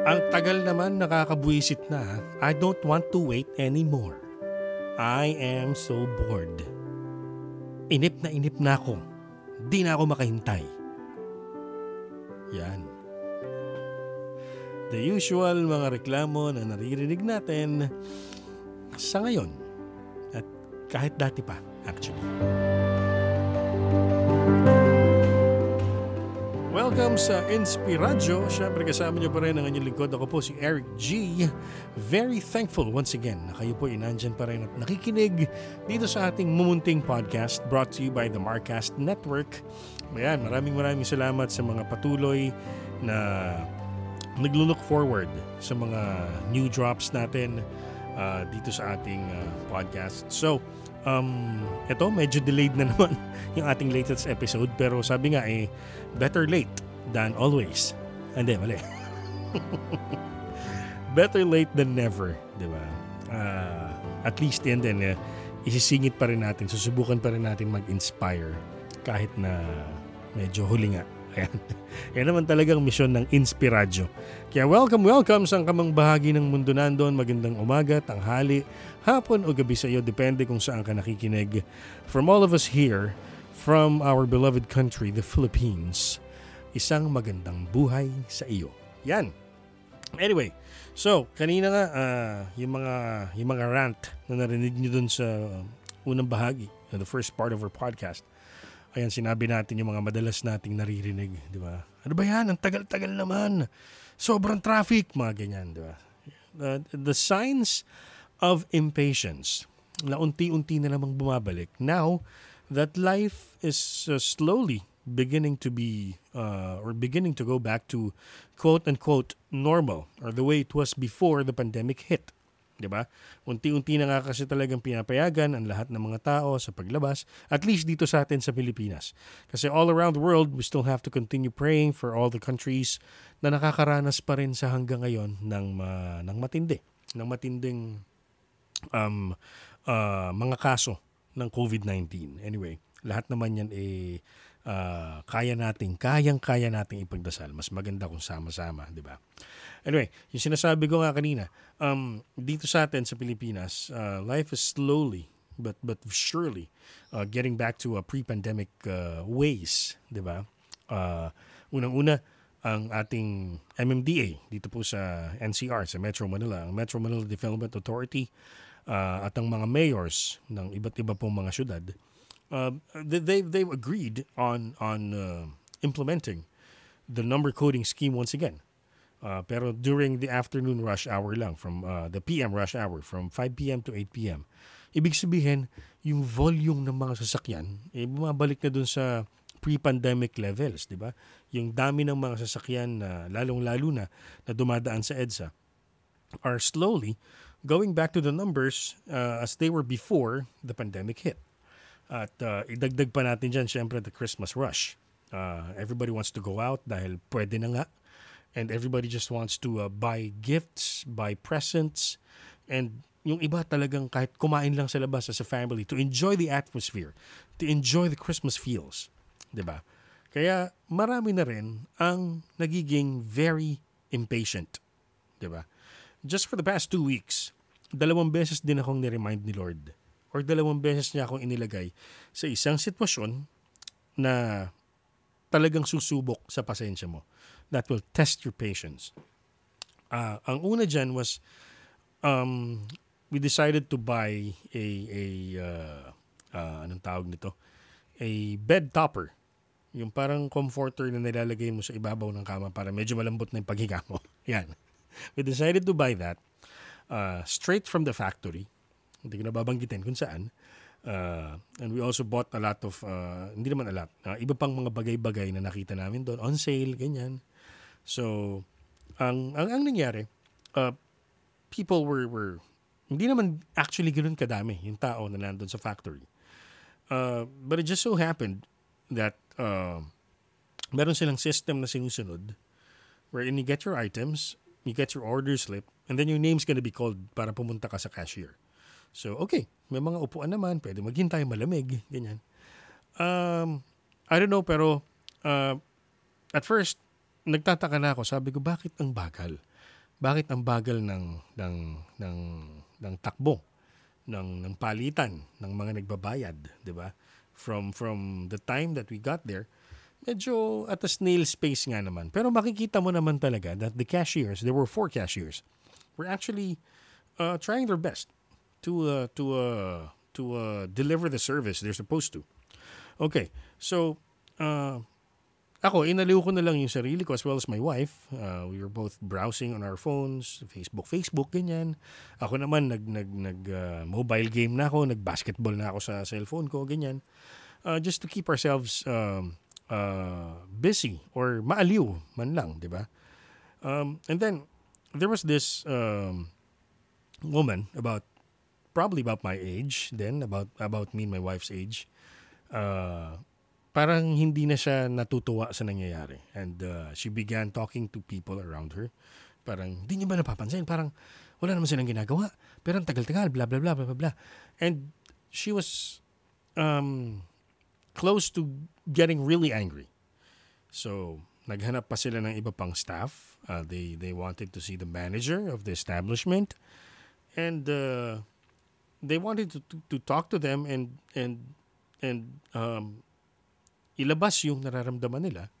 Ang tagal naman nakakabwisit na. I don't want to wait anymore. I am so bored. Inip na inip na ako. Di na ako makahintay. Yan. The usual mga reklamo na naririnig natin sa ngayon. At kahit dati pa, actually. Welcome sa Inspiradyo. Siyempre kasama niyo pa rin ang inyong lingkod. Ako po si Eric G. Very thankful once again na kayo po inandyan pa rin at nakikinig dito sa ating mumunting podcast brought to you by the Marcast Network. Ayan, maraming maraming salamat sa mga patuloy na naglo-look forward sa mga new drops natin uh, dito sa ating uh, podcast. So, um, ito medyo delayed na naman yung ating latest episode pero sabi nga eh, better late than always. Hindi, mali. better late than never, di ba? Uh, at least yan din, eh, isisingit pa rin natin, susubukan pa rin natin mag-inspire kahit na medyo huli nga. Ayan. Yan naman talagang misyon ng Inspiradyo. Kaya welcome, welcome sa kamang bahagi ng mundo nandun. Magandang umaga, tanghali, hapon o gabi sa iyo. Depende kung saan ka nakikinig. From all of us here, from our beloved country, the Philippines, isang magandang buhay sa iyo. Yan. Anyway, so kanina nga uh, yung mga yung mga rant na narinig niyo dun sa unang bahagi, the first part of our podcast Ayan, sinabi natin yung mga madalas nating naririnig, di ba? Ano ba yan? Ang tagal-tagal naman. Sobrang traffic, mga ganyan, di ba? Uh, the signs of impatience na unti-unti na namang bumabalik. Now that life is uh, slowly beginning to be uh, or beginning to go back to quote unquote normal or the way it was before the pandemic hit. 'Di ba? Unti-unti na nga kasi talagang pinapayagan ang lahat ng mga tao sa paglabas, at least dito sa atin sa Pilipinas. Kasi all around the world, we still have to continue praying for all the countries na nakakaranas pa rin sa hanggang ngayon ng uh, ng matindi, ng matinding um, uh, mga kaso ng COVID-19. Anyway, lahat naman yan eh uh, kaya nating, kayang-kaya nating ipagdasal. Mas maganda kung sama-sama, di ba? Anyway, yung sinasabi ko nga kanina, um, dito sa atin sa Pilipinas, uh, life is slowly but but surely uh, getting back to a pre-pandemic uh, ways, 'di ba? Uh, unang-una ang ating MMDA dito po sa NCR sa Metro Manila, ang Metro Manila Development Authority uh, at ang mga mayors ng iba't iba pong mga syudad, uh, they they've agreed on on uh, implementing the number coding scheme once again. Uh, pero during the afternoon rush hour lang, from uh, the PM rush hour, from 5 p.m. to 8 p.m., ibig sabihin, yung volume ng mga sasakyan, eh, bumabalik na dun sa pre-pandemic levels, di ba? Yung dami ng mga sasakyan na lalong-lalo na na dumadaan sa EDSA are slowly going back to the numbers uh, as they were before the pandemic hit. At uh, idagdag pa natin dyan, syempre, the Christmas rush. Uh, everybody wants to go out dahil pwede na nga and everybody just wants to uh, buy gifts, buy presents, and yung iba talagang kahit kumain lang sa labas as a family to enjoy the atmosphere, to enjoy the Christmas feels. ba? Diba? Kaya marami na rin ang nagiging very impatient. ba? Diba? Just for the past two weeks, dalawang beses din akong ni-remind ni Lord or dalawang beses niya akong inilagay sa isang sitwasyon na talagang susubok sa pasensya mo that will test your patience. Uh, ang una dyan was um, we decided to buy a, a uh, uh, anong tawag nito? A bed topper. Yung parang comforter na nilalagay mo sa ibabaw ng kama para medyo malambot na yung paghiga mo. Yan. We decided to buy that uh, straight from the factory. Hindi ko na babanggitin kung saan. Uh, and we also bought a lot of, uh, hindi naman a lot, uh, iba pang mga bagay-bagay na nakita namin doon, on sale, ganyan. So, ang ang, ang nangyari, uh, people were were hindi naman actually ganoon kadami yung tao na nandun sa factory. Uh, but it just so happened that uh, meron silang system na sinusunod wherein you get your items, you get your order slip, and then your name's gonna be called para pumunta ka sa cashier. So, okay, may mga upuan naman, pwede maghintay, malamig, ganyan. Um, I don't know, pero uh, at first, nagtataka na ako. Sabi ko, bakit ang bagal? bakit ang bagal ng ng ng ng takbo ng ng palitan ng mga nagbabayad, 'di ba? From from the time that we got there, medyo at a snail space nga naman. Pero makikita mo naman talaga that the cashiers, there were four cashiers, were actually uh, trying their best to uh, to uh, to uh, deliver the service they're supposed to. Okay, so uh, ako, inaliw ko na lang yung sarili ko as well as my wife. Uh, we were both browsing on our phones, Facebook, Facebook, ganyan. Ako naman, nag, nag, nag uh, mobile game na ako, nag-basketball na ako sa cellphone ko, ganyan. Uh, just to keep ourselves um, uh, busy or maaliw man lang, di ba? Um, and then, there was this um, woman about, probably about my age then, about, about me and my wife's age. Uh, parang hindi na siya natutuwa sa nangyayari. And uh, she began talking to people around her. Parang, hindi niyo ba napapansin? Parang, wala naman silang ginagawa. Pero ang tagal-tagal, blah, blah, blah, blah, blah, blah. And she was um, close to getting really angry. So, naghanap pa sila ng iba pang staff. Uh, they, they wanted to see the manager of the establishment. And uh, they wanted to, to, to talk to them and, and, and um, ilabas yung nararamdaman nila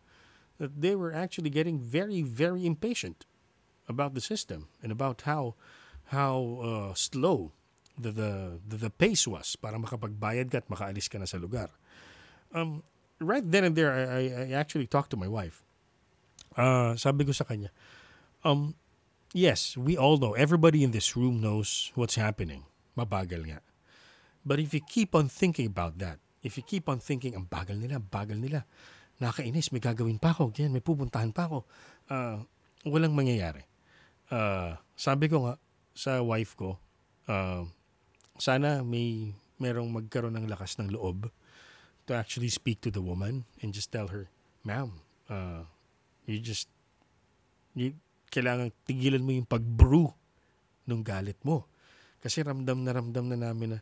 that they were actually getting very, very impatient about the system and about how how uh, slow the, the, the, the pace was para makapagbayad ka at makaalis ka na sa lugar. Um, right then and there, I, I actually talked to my wife. Uh, sabi ko sa kanya, um, yes, we all know, everybody in this room knows what's happening. Mabagal nga. But if you keep on thinking about that, if you keep on thinking, ang bagal nila, bagal nila, nakainis, may gagawin pa ako, ganyan, may pupuntahan pa ako, uh, walang mangyayari. Uh, sabi ko nga sa wife ko, uh, sana may merong magkaroon ng lakas ng loob to actually speak to the woman and just tell her, ma'am, uh, you just, you, kailangan tigilan mo yung pag-brew ng galit mo. Kasi ramdam na ramdam na namin na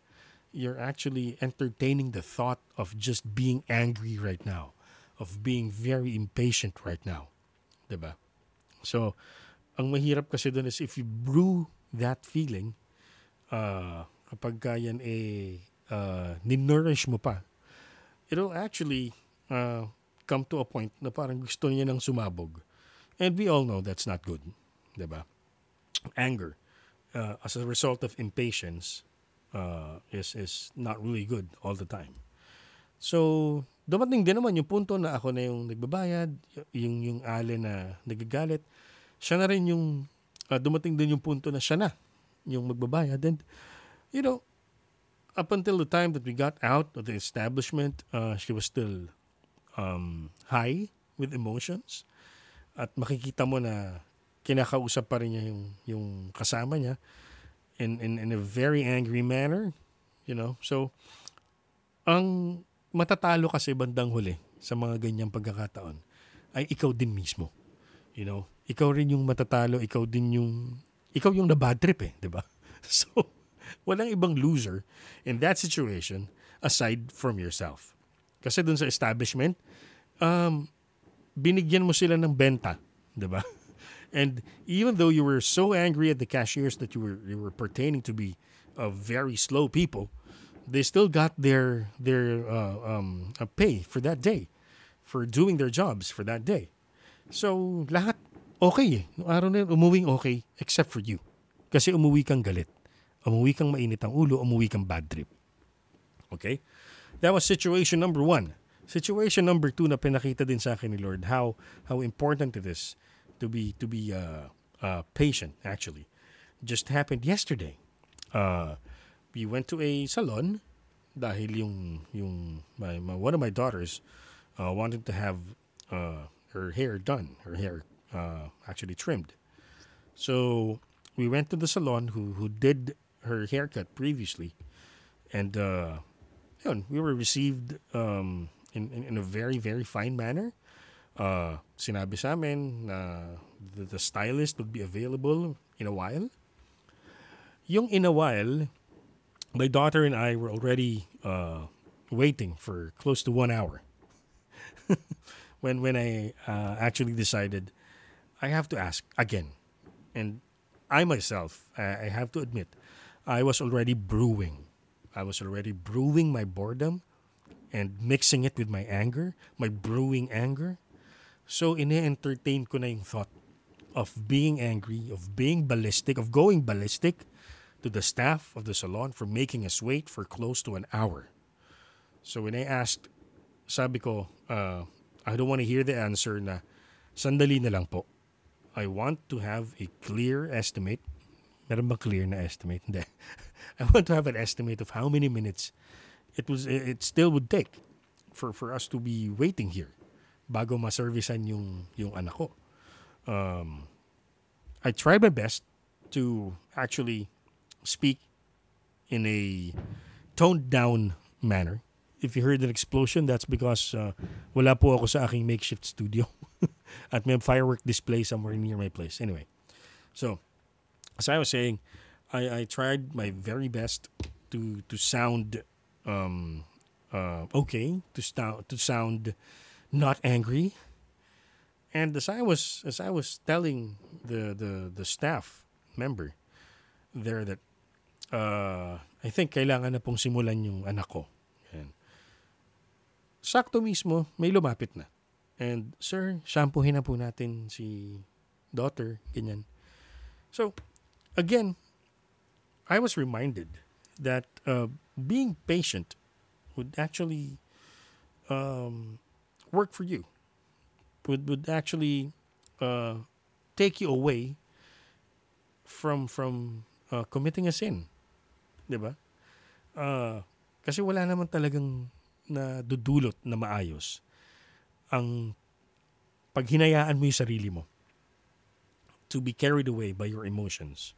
you're actually entertaining the thought of just being angry right now, of being very impatient right now. Diba? So, ang mahirap kasi doon is if you brew that feeling, uh, kapag ka yan eh, uh, ninourish mo pa, it'll actually uh, come to a point na parang gusto niya nang sumabog. And we all know that's not good. Diba? Anger, uh, as a result of impatience, uh, is is not really good all the time. So, dumating din naman yung punto na ako na yung nagbabayad, yung yung ale na nagagalit. Siya na rin yung uh, dumating din yung punto na siya na yung magbabayad and you know, up until the time that we got out of the establishment, uh, she was still um, high with emotions. At makikita mo na kinakausap pa rin niya yung, yung kasama niya in, in, in a very angry manner. You know? So, ang matatalo kasi bandang huli sa mga ganyang pagkakataon ay ikaw din mismo. You know? Ikaw rin yung matatalo, ikaw din yung ikaw yung na bad trip eh, 'di ba? So, walang ibang loser in that situation aside from yourself. Kasi dun sa establishment, um, binigyan mo sila ng benta, 'di ba? And even though you were so angry at the cashiers that you were you were pertaining to be uh, very slow people, they still got their their uh, um, pay for that day, for doing their jobs for that day. So lahat okay araw na umuwing okay except for you. Kasi umuwi kang galit. Umuwi kang mainit ang ulo, umuwi kang bad trip. Okay? That was situation number one. Situation number two na pinakita din sa akin ni Lord how how important it is to be to be uh, uh, patient. Actually, just happened yesterday. Uh, we went to a salon dahil yung yung my, my one of my daughters uh, wanted to have uh, her hair done, her hair uh, actually trimmed. So we went to the salon who who did her haircut previously, and uh, yun, we were received um, in, in in a very very fine manner uh, sinabi sa amin na the, the stylist would be available in a while. Yung in a while, my daughter and I were already uh, waiting for close to one hour. when when I uh, actually decided I have to ask again, and I myself, I have to admit, I was already brewing. I was already brewing my boredom and mixing it with my anger, my brewing anger. So ine-entertain ko na yung thought of being angry, of being ballistic, of going ballistic to the staff of the salon for making us wait for close to an hour. So when I asked, sabi ko, uh, I don't want to hear the answer na sandali na lang po. I want to have a clear estimate. Meron ba clear na estimate? Hindi. I want to have an estimate of how many minutes it was it still would take for for us to be waiting here bago ma-servicean yung yung anak ko. Um, I tried my best to actually speak in a toned down manner. If you heard an explosion, that's because uh, wala po ako sa aking makeshift studio. At may firework display somewhere near my place. Anyway, so as I was saying, I, I tried my very best to to sound um, uh, okay, to, st- to sound not angry. And as I was as I was telling the the the staff member there that uh, I think kailangan na pong simulan yung anak ko. Yan. Sakto mismo, may lumapit na. And, sir, shampoohin na po natin si daughter, ganyan. So, again, I was reminded that uh, being patient would actually um, work for you. Would would actually uh, take you away from from uh, committing a sin. 'Di ba? Uh, kasi wala naman talagang na dudulot na maayos ang paghinayaan mo yung sarili mo to be carried away by your emotions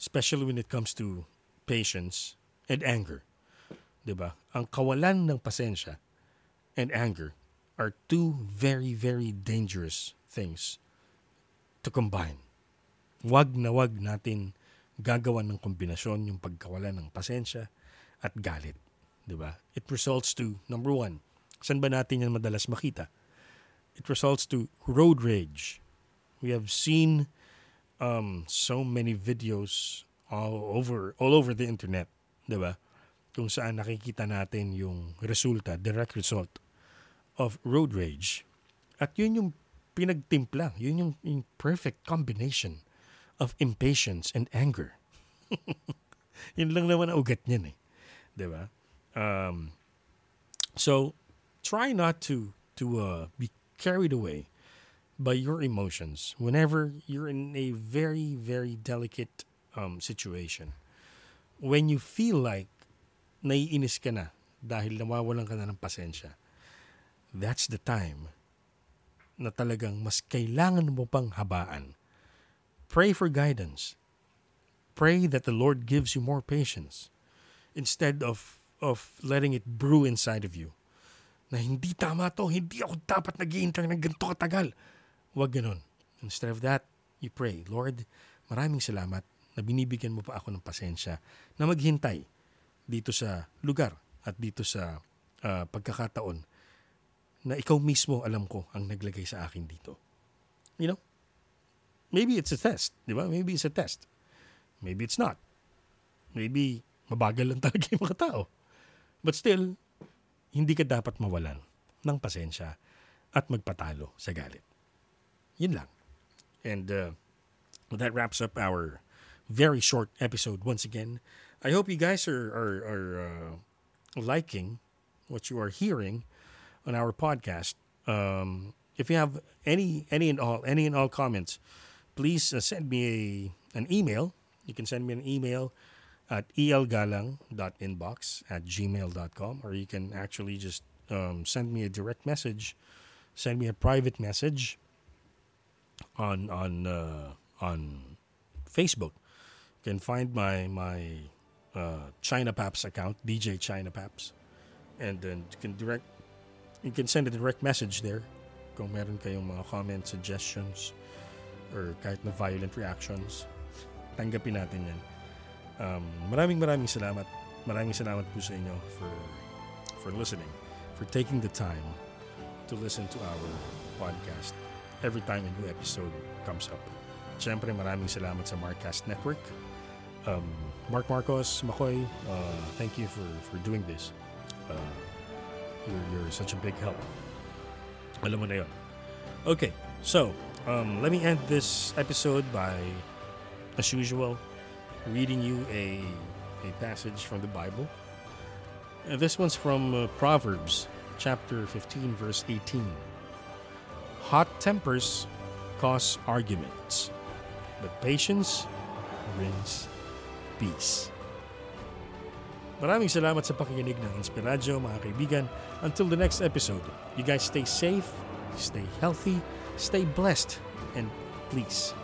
especially when it comes to patience and anger 'di ba ang kawalan ng pasensya and anger are two very very dangerous things to combine wag na wag natin gagawan ng kombinasyon yung pagkawala ng pasensya at galit. Ba? It results to, number one, saan ba natin yan madalas makita? It results to road rage. We have seen um, so many videos all over all over the internet, 'di ba? Kung saan nakikita natin yung resulta, direct result of road rage. At yun yung pinagtimpla, yun yung, yung perfect combination of impatience and anger. Yun lang naman ang ugat niyan eh. ba? Um, so try not to to uh, be carried away by your emotions whenever you're in a very very delicate um, situation. When you feel like naiinis ka na dahil nawawalan ka na ng pasensya, that's the time na talagang mas kailangan mo pang habaan Pray for guidance. Pray that the Lord gives you more patience instead of of letting it brew inside of you. Na hindi tama to, hindi ako dapat nag-i-intern ng ganito katagal. Huwag ganun. Instead of that, you pray, Lord, maraming salamat na binibigyan mo pa ako ng pasensya na maghintay dito sa lugar at dito sa uh, pagkakataon na ikaw mismo alam ko ang naglagay sa akin dito. You know? Maybe it's a test, di ba? Maybe it's a test. Maybe it's not. Maybe mabagal lang talaga yung mga tao. But still, hindi ka dapat mawalan ng pasensya at magpatalo sa galit. Yun lang. And uh, that wraps up our very short episode once again. I hope you guys are, are, are uh, liking what you are hearing on our podcast. Um, if you have any any and all any and all comments, please uh, send me a, an email. You can send me an email at elgalang.inbox at gmail.com or you can actually just um, send me a direct message, send me a private message on on uh, on Facebook. You can find my my uh, China Paps account, DJ China Paps, and then you can direct you can send a direct message there kung meron kayong mga comments, suggestions, or kahit na violent reactions, tanggapin natin yan. Um, maraming maraming salamat. Maraming salamat po sa inyo for for listening, for taking the time to listen to our podcast every time a new episode comes up. Siyempre, maraming salamat sa Markcast Network. Um, Mark Marcos, Makoy, uh, thank you for, for doing this. Uh, you're, you're such a big help. Alam mo na yun. Okay, so, um, let me end this episode by, as usual, reading you a, a passage from the Bible. Uh, this one's from uh, Proverbs chapter 15, verse 18. Hot tempers cause arguments, but patience brings peace. Maraming salamat sa pakikinig ng Inspiradyo, mga kaibigan. Until the next episode, you guys stay safe, stay healthy, stay blessed, and please,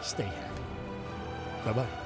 stay happy. Bye-bye.